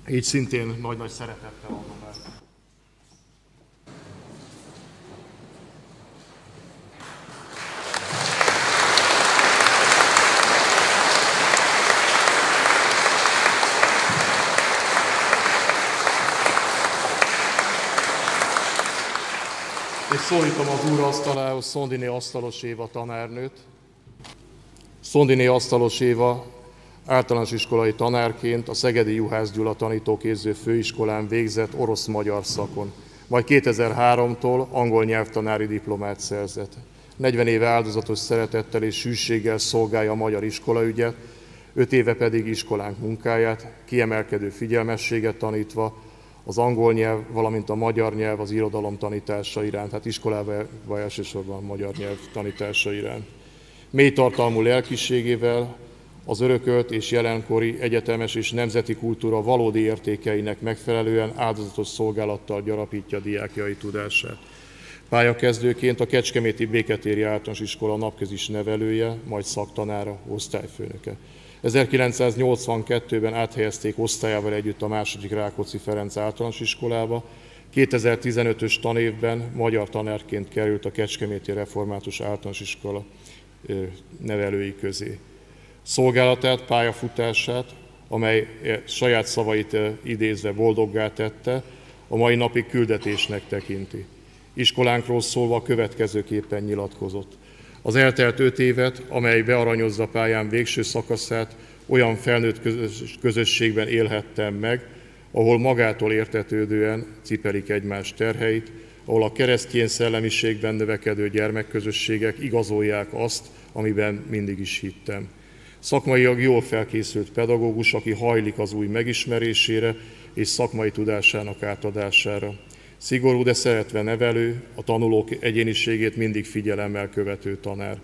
Így szintén nagy-nagy szeretettel adom el. És szólítom az úr asztalához Szondiné Asztalos Éva tanárnőt. Szondiné Asztalos Éva Általános iskolai tanárként a Szegedi Juhász Gyula tanítóképző főiskolán végzett orosz-magyar szakon, majd 2003-tól angol nyelvtanári diplomát szerzett. 40 éve áldozatos szeretettel és sűséggel szolgálja a magyar iskolaügyet, 5 éve pedig iskolánk munkáját, kiemelkedő figyelmességet tanítva, az angol nyelv, valamint a magyar nyelv az irodalom tanítása iránt, hát iskolában elsősorban a magyar nyelv tanítása iránt. Mély tartalmú lelkiségével, az örökölt és jelenkori egyetemes és nemzeti kultúra valódi értékeinek megfelelően áldozatos szolgálattal gyarapítja diákjai tudását. Pályakezdőként a Kecskeméti Béketéri Általános Iskola napközis nevelője, majd szaktanára, osztályfőnöke. 1982-ben áthelyezték osztályával együtt a második Rákóczi Ferenc általános iskolába, 2015-ös tanévben magyar tanárként került a Kecskeméti Református Általános Iskola nevelői közé. Szolgálatát, pályafutását, amely saját szavait idézve boldoggá tette, a mai napig küldetésnek tekinti. Iskolánkról szólva következőképpen nyilatkozott. Az eltelt öt évet, amely bearanyozza pályán végső szakaszát, olyan felnőtt közösségben élhettem meg, ahol magától értetődően cipelik egymás terheit, ahol a keresztény szellemiségben növekedő gyermekközösségek igazolják azt, amiben mindig is hittem. Szakmaiak jól felkészült pedagógus, aki hajlik az új megismerésére és szakmai tudásának átadására. Szigorú, de szeretve nevelő, a tanulók egyéniségét mindig figyelemmel követő tanár.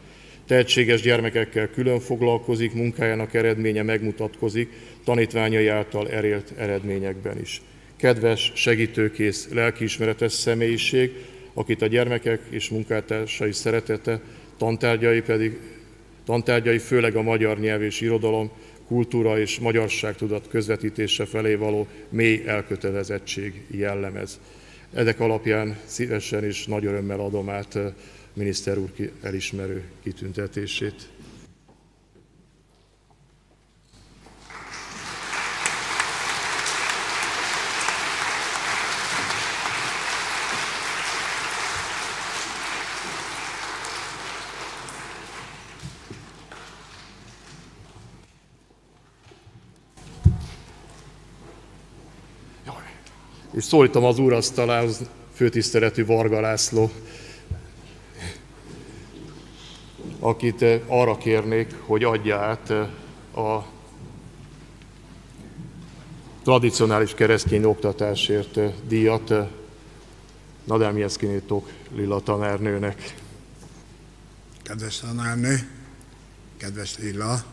Tehetséges gyermekekkel külön foglalkozik, munkájának eredménye megmutatkozik, tanítványai által erélt eredményekben is. Kedves, segítőkész, lelkiismeretes személyiség, akit a gyermekek és munkátársai szeretete, tantárgyai pedig, tantárgyai főleg a magyar nyelv és irodalom, kultúra és magyarságtudat közvetítése felé való mély elkötelezettség jellemez. Ezek alapján szívesen és nagy örömmel adom át eh, miniszter úr elismerő kitüntetését. És szólítom az úrasztalához főtiszteletű Varga László, akit eh, arra kérnék, hogy adja át eh, a tradicionális keresztény oktatásért eh, díjat Nadám Jeszkinétok Lilla tanárnőnek. Kedves tanárnő, kedves Lilla,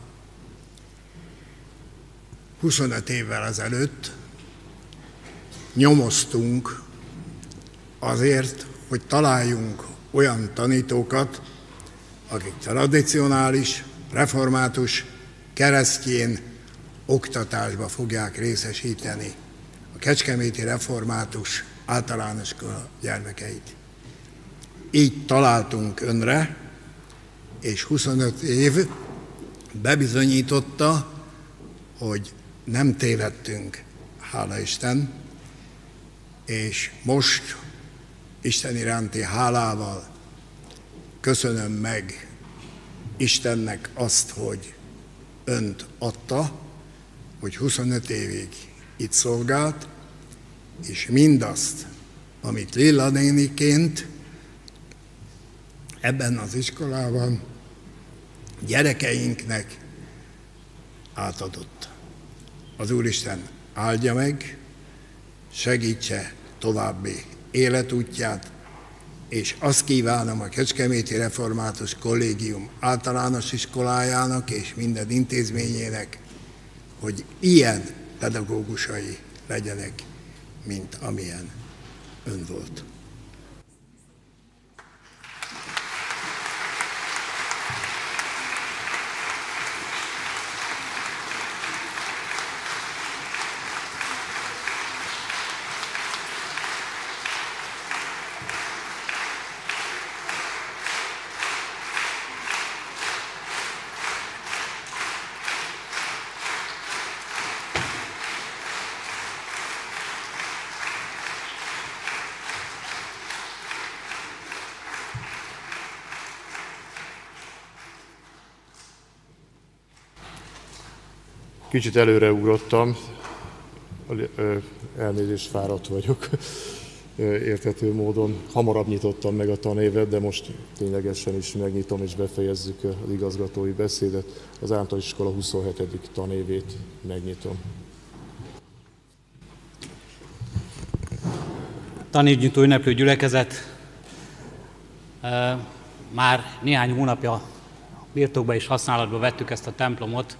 25 évvel ezelőtt nyomoztunk azért, hogy találjunk olyan tanítókat, akik tradicionális, református, keresztjén oktatásba fogják részesíteni a Kecskeméti Református általános gyermekeit. Így találtunk önre, és 25 év bebizonyította, hogy nem tévedtünk, hála Isten, és most Isten iránti hálával köszönöm meg Istennek azt, hogy önt adta, hogy 25 évig itt szolgált, és mindazt, amit Lilla néniként ebben az iskolában gyerekeinknek átadott. Az Úristen áldja meg, segítse további életútját, és azt kívánom a Kecskeméti Református Kollégium általános iskolájának és minden intézményének, hogy ilyen pedagógusai legyenek, mint amilyen ön volt. Kicsit előreugrottam, elnézést fáradt vagyok érthető módon. Hamarabb nyitottam meg a tanévet, de most ténylegesen is megnyitom és befejezzük az igazgatói beszédet. Az általános iskola 27. tanévét megnyitom. Tanévnyitó ünneplő gyülekezet már néhány hónapja birtokba és használatba vettük ezt a templomot,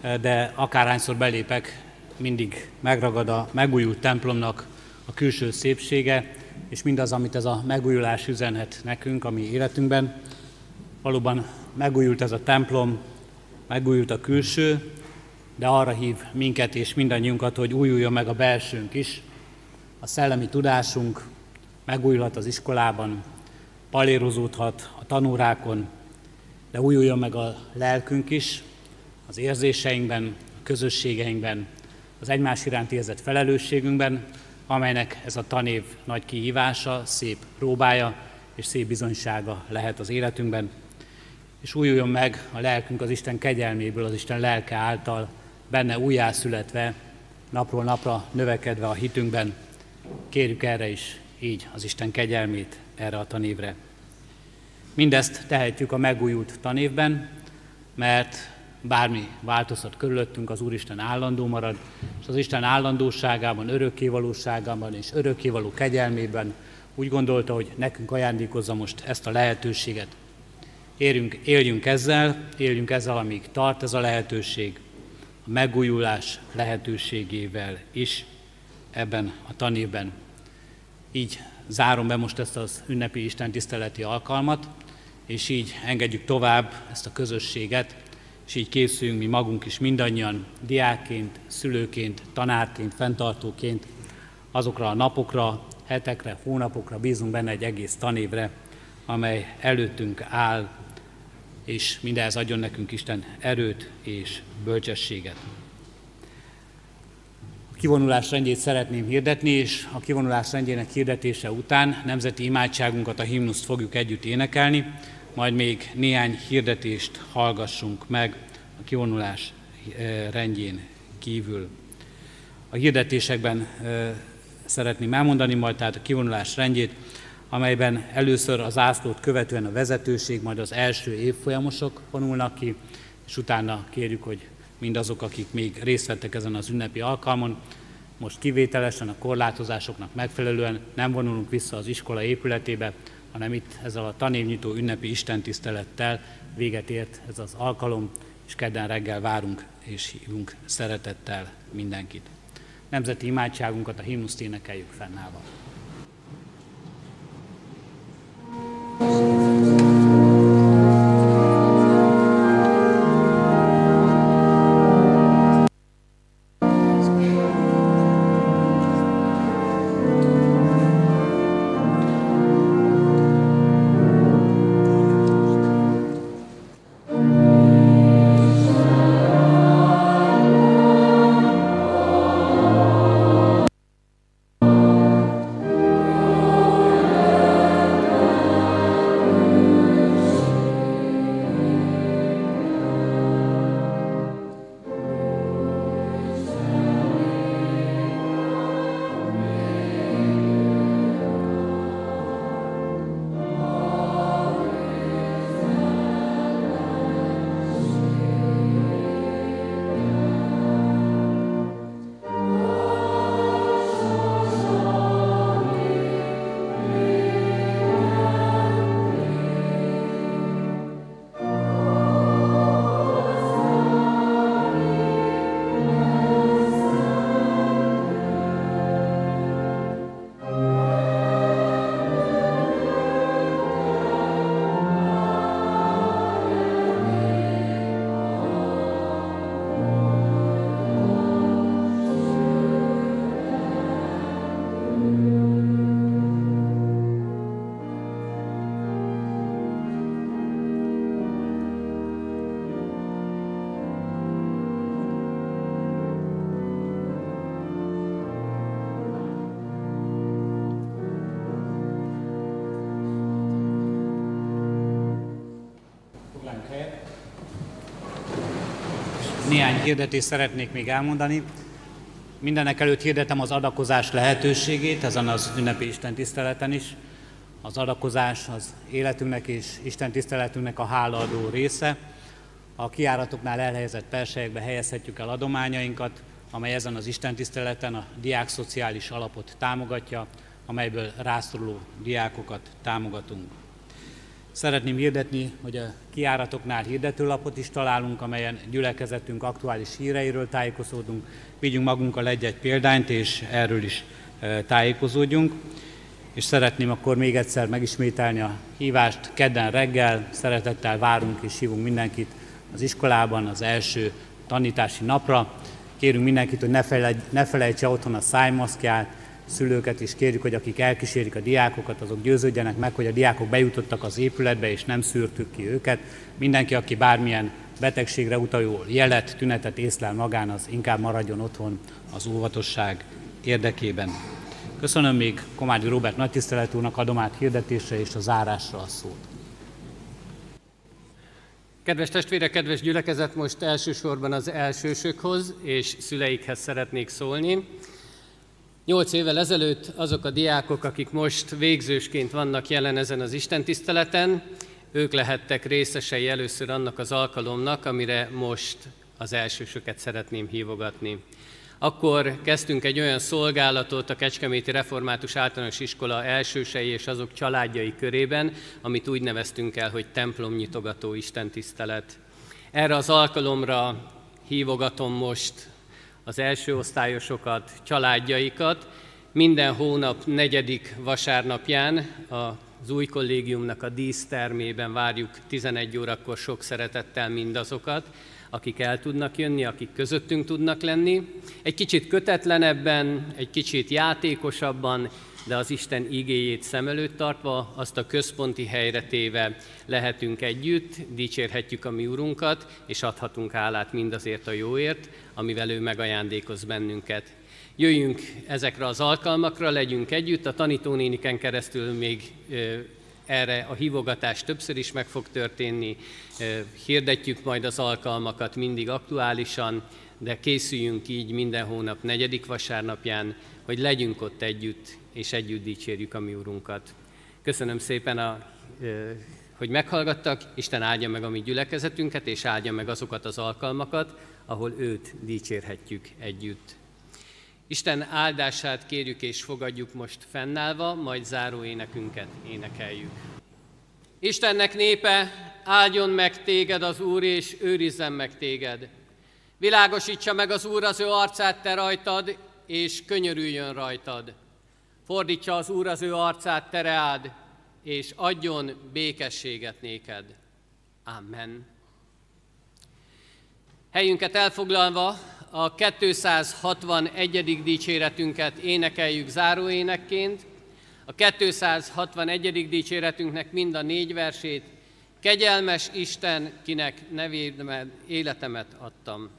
de akárhányszor belépek, mindig megragad a megújult templomnak a külső szépsége, és mindaz, amit ez a megújulás üzenhet nekünk a mi életünkben. Valóban megújult ez a templom, megújult a külső, de arra hív minket és mindannyiunkat, hogy újuljon meg a belsőnk is. A szellemi tudásunk megújulhat az iskolában, palérozódhat a tanórákon, de újuljon meg a lelkünk is, az érzéseinkben, a közösségeinkben, az egymás iránti érzett felelősségünkben, amelynek ez a tanév nagy kihívása, szép próbája és szép bizonysága lehet az életünkben. És újuljon meg a lelkünk az Isten kegyelméből, az Isten lelke által, benne újjászületve, napról napra növekedve a hitünkben. Kérjük erre is így az Isten kegyelmét erre a tanévre. Mindezt tehetjük a megújult tanévben, mert bármi változhat körülöttünk, az Úristen állandó marad, és az Isten állandóságában, örökkévalóságában és örökkévaló kegyelmében úgy gondolta, hogy nekünk ajándékozza most ezt a lehetőséget. Érjünk, éljünk ezzel, éljünk ezzel, amíg tart ez a lehetőség, a megújulás lehetőségével is ebben a tanévben. Így zárom be most ezt az ünnepi Isten tiszteleti alkalmat, és így engedjük tovább ezt a közösséget, és így készülünk mi magunk is mindannyian, diákként, szülőként, tanárként, fenntartóként, azokra a napokra, hetekre, hónapokra, bízunk benne egy egész tanévre, amely előttünk áll, és mindez adjon nekünk Isten erőt és bölcsességet. A kivonulás rendjét szeretném hirdetni, és a kivonulás rendjének hirdetése után nemzeti imádságunkat, a himnuszt fogjuk együtt énekelni majd még néhány hirdetést hallgassunk meg a kivonulás eh, rendjén kívül. A hirdetésekben eh, szeretném elmondani majd tehát a kivonulás rendjét, amelyben először az ászlót követően a vezetőség, majd az első évfolyamosok vonulnak ki, és utána kérjük, hogy mindazok, akik még részt vettek ezen az ünnepi alkalmon, most kivételesen a korlátozásoknak megfelelően nem vonulunk vissza az iskola épületébe, hanem itt ezzel a tanévnyitó ünnepi istentisztelettel véget ért ez az alkalom, és kedden reggel várunk és hívunk szeretettel mindenkit. Nemzeti imádságunkat, a himnuszt énekeljük fennállva. Néhány hirdetést szeretnék még elmondani. Mindenek előtt hirdetem az adakozás lehetőségét, ezen az ünnepi Isten tiszteleten is. Az adakozás az életünknek és Isten tiszteletünknek a hálaadó része. A kiáratoknál elhelyezett persejekbe helyezhetjük el adományainkat, amely ezen az Isten tiszteleten a diák szociális alapot támogatja, amelyből rászoruló diákokat támogatunk. Szeretném hirdetni, hogy a kiáratoknál hirdetőlapot is találunk, amelyen gyülekezetünk aktuális híreiről tájékozódunk. Vigyünk magunkkal egy-egy példányt, és erről is tájékozódjunk. És szeretném akkor még egyszer megismételni a hívást. Kedden reggel szeretettel várunk és hívunk mindenkit az iskolában az első tanítási napra. Kérünk mindenkit, hogy ne, felejt, ne felejtse otthon a szájmaszkját, szülőket is kérjük, hogy akik elkísérik a diákokat, azok győződjenek meg, hogy a diákok bejutottak az épületbe, és nem szűrtük ki őket. Mindenki, aki bármilyen betegségre utaló jelet, tünetet észlel magán, az inkább maradjon otthon az óvatosság érdekében. Köszönöm még Komádi Robert nagytisztelet úrnak adom át hirdetésre és a zárásra a szót. Kedves testvérek, kedves gyülekezet, most elsősorban az elsősökhoz és szüleikhez szeretnék szólni. Nyolc évvel ezelőtt azok a diákok, akik most végzősként vannak jelen ezen az Isten tiszteleten, ők lehettek részesei először annak az alkalomnak, amire most az elsősöket szeretném hívogatni. Akkor kezdtünk egy olyan szolgálatot a Kecskeméti Református Általános Iskola elsősei és azok családjai körében, amit úgy neveztünk el, hogy templomnyitogató istentisztelet. Erre az alkalomra hívogatom most az első osztályosokat, családjaikat. Minden hónap negyedik vasárnapján az új kollégiumnak a dísztermében várjuk 11 órakor sok szeretettel mindazokat, akik el tudnak jönni, akik közöttünk tudnak lenni. Egy kicsit kötetlenebben, egy kicsit játékosabban, de az Isten igéjét szem előtt tartva, azt a központi helyre téve lehetünk együtt, dicsérhetjük a mi Urunkat, és adhatunk állát mindazért a jóért, amivel ő megajándékoz bennünket. Jöjjünk ezekre az alkalmakra, legyünk együtt, a tanítónéniken keresztül még erre a hívogatás többször is meg fog történni, hirdetjük majd az alkalmakat mindig aktuálisan, de készüljünk így minden hónap negyedik vasárnapján, hogy legyünk ott együtt, és együtt dicsérjük a mi Urunkat. Köszönöm szépen, a, hogy meghallgattak, Isten áldja meg a mi gyülekezetünket, és áldja meg azokat az alkalmakat, ahol őt dicsérhetjük együtt. Isten áldását kérjük és fogadjuk most fennállva, majd záró énekünket énekeljük. Istennek népe, áldjon meg téged az Úr, és őrizzen meg téged. Világosítsa meg az Úr az ő arcát te rajtad, és könyörüljön rajtad. Fordítsa az Úr az ő arcát tereád, és adjon békességet néked. Amen. Helyünket elfoglalva a 261. dicséretünket énekeljük záróénekként. A 261. dicséretünknek mind a négy versét, Kegyelmes Isten, kinek nevémet, életemet adtam.